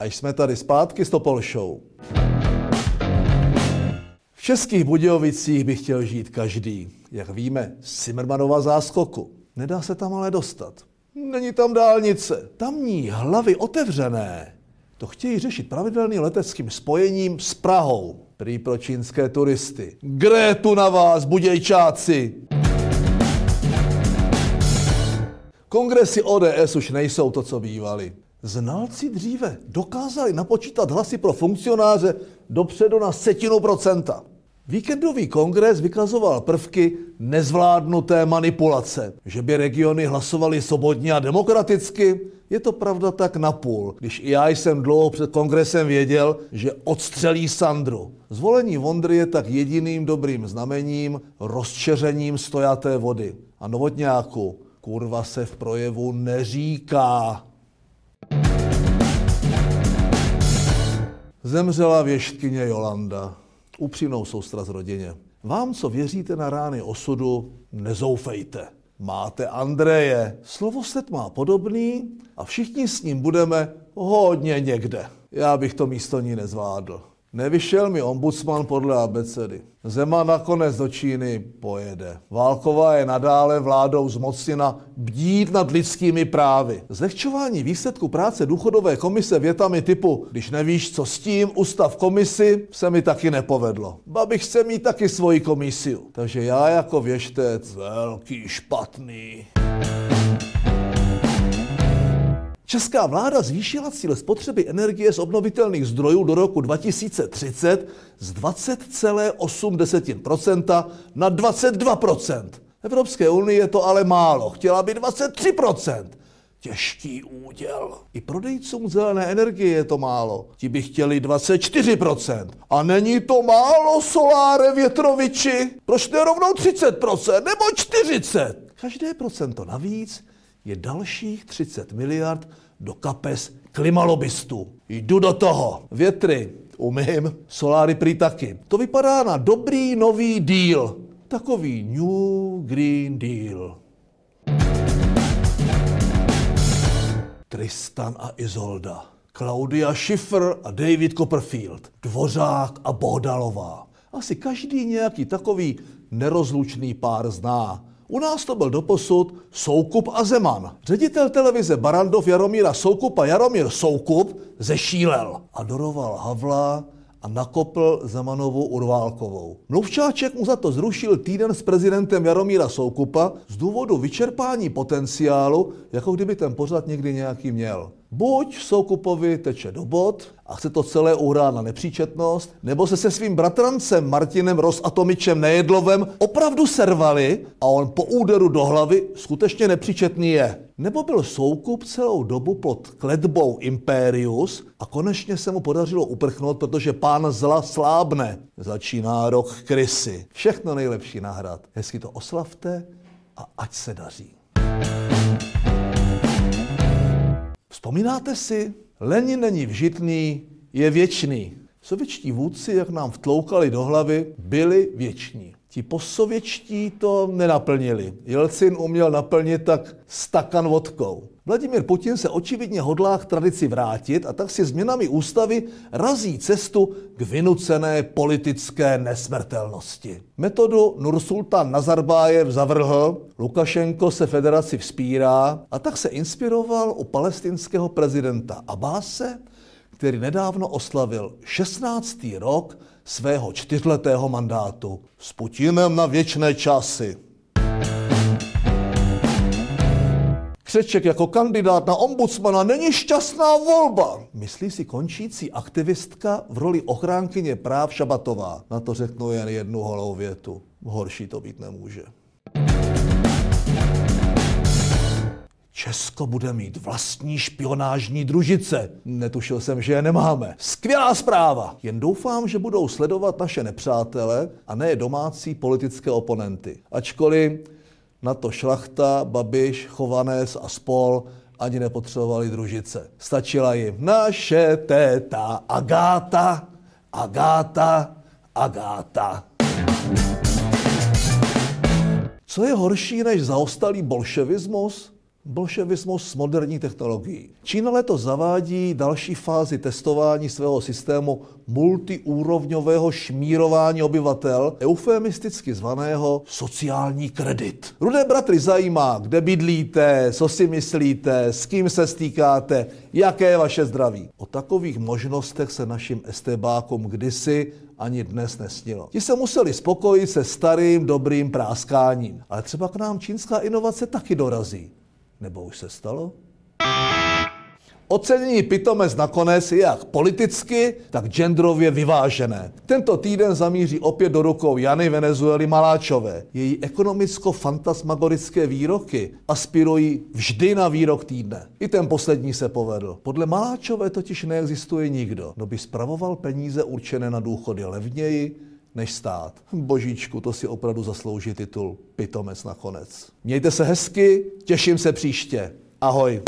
A jsme tady zpátky s Topol Show. V českých Budějovicích by chtěl žít každý. Jak víme, Simmermanova záskoku. Nedá se tam ale dostat. Není tam dálnice. Tamní hlavy otevřené to chtějí řešit pravidelným leteckým spojením s Prahou. Prý pro čínské turisty. Grétu na vás, budějčáci! Kongresy ODS už nejsou to, co bývaly. Znalci dříve dokázali napočítat hlasy pro funkcionáře dopředu na setinu procenta. Víkendový kongres vykazoval prvky nezvládnuté manipulace. Že by regiony hlasovaly svobodně a demokraticky, je to pravda tak napůl, když i já jsem dlouho před kongresem věděl, že odstřelí Sandru. Zvolení Vondry je tak jediným dobrým znamením, rozčeřením stojaté vody. A novotňáku, kurva se v projevu neříká. Zemřela věštkyně Jolanda. Upřímnou soustrast rodině. Vám, co věříte na rány osudu, nezoufejte. Máte Andreje. Slovoset má podobný a všichni s ním budeme hodně někde. Já bych to místo ní nezvládl. Nevyšel mi ombudsman podle abecedy. Zema nakonec do Číny pojede. Válková je nadále vládou zmocněna bdít nad lidskými právy. Zlehčování výsledku práce důchodové komise větami typu, když nevíš, co s tím, ustav komisi, se mi taky nepovedlo. Babych chce mít taky svoji komisiu. Takže já jako věštec velký špatný. Česká vláda zvýšila cíl spotřeby energie z obnovitelných zdrojů do roku 2030 z 20,8% na 22%. Evropské unii je to ale málo, chtěla by 23%. Těžký úděl. I prodejcům zelené energie je to málo. Ti by chtěli 24%. A není to málo, soláre větroviči? Proč ne rovnou 30% nebo 40%? Každé procento navíc je dalších 30 miliard do kapes klimalobistů. Jdu do toho. Větry umím, soláry prý taky. To vypadá na dobrý nový deal. Takový New Green Deal. Tristan a Izolda. Claudia Schiffer a David Copperfield. Dvořák a Bohdalová. Asi každý nějaký takový nerozlučný pár zná. U nás to byl doposud Soukup a Zeman. Ředitel televize Barandov Jaromíra Soukupa Jaromír Soukup zešílel. Adoroval Havla a nakopl Zemanovou Urválkovou. Mluvčáček mu za to zrušil týden s prezidentem Jaromíra Soukupa z důvodu vyčerpání potenciálu, jako kdyby ten pořad někdy nějaký měl. Buď Soukupovi teče do bod a chce to celé uhrát na nepříčetnost, nebo se se svým bratrancem Martinem Rosatomičem Nejedlovem opravdu servali a on po úderu do hlavy skutečně nepříčetný je. Nebo byl Soukup celou dobu pod kletbou Imperius a konečně se mu podařilo uprchnout, protože pán zla slábne. Začíná rok krysy. Všechno nejlepší nahrad. Hezky to oslavte a ať se daří. Vzpomínáte si? Lenin není vžitný, je věčný. Sovětští vůdci, jak nám vtloukali do hlavy, byli věční. Ti postsovětští to nenaplnili. Jelcin uměl naplnit tak stakan vodkou. Vladimír Putin se očividně hodlá k tradici vrátit a tak si změnami ústavy razí cestu k vynucené politické nesmrtelnosti. Metodu Nursultan Nazarbájev zavrhl, Lukašenko se federaci vzpírá a tak se inspiroval u palestinského prezidenta Abáse, který nedávno oslavil 16. rok svého čtyřletého mandátu. S Putinem na věčné časy. Křeček jako kandidát na ombudsmana není šťastná volba. Myslí si končící aktivistka v roli ochránkyně práv Šabatová. Na to řeknu jen jednu holou větu. Horší to být nemůže. Česko bude mít vlastní špionážní družice. Netušil jsem, že je nemáme. Skvělá zpráva. Jen doufám, že budou sledovat naše nepřátele a ne domácí politické oponenty. Ačkoliv na to šlachta, Babiš, Chovanec a spol ani nepotřebovali družice. Stačila jim naše téta Agáta, Agáta, Agáta. Co je horší než zaostalý bolševismus? Bolševismus s moderní technologií. Čína letos zavádí další fázi testování svého systému multiúrovňového šmírování obyvatel, eufemisticky zvaného sociální kredit. Rudé bratry zajímá, kde bydlíte, co si myslíte, s kým se stýkáte, jaké je vaše zdraví. O takových možnostech se našim estebákům kdysi ani dnes nesnilo. Ti se museli spokojit se starým dobrým práskáním. Ale třeba k nám čínská inovace taky dorazí. Nebo už se stalo? Ocenění pitomec nakonec je jak politicky, tak genderově vyvážené. Tento týden zamíří opět do rukou Jany Venezuely Maláčové. Její ekonomicko-fantasmagorické výroky aspirují vždy na výrok týdne. I ten poslední se povedl. Podle Maláčové totiž neexistuje nikdo, kdo by spravoval peníze určené na důchody levněji, než stát. Božíčku, to si opravdu zaslouží titul pitomec nakonec. Mějte se hezky, těším se příště. Ahoj.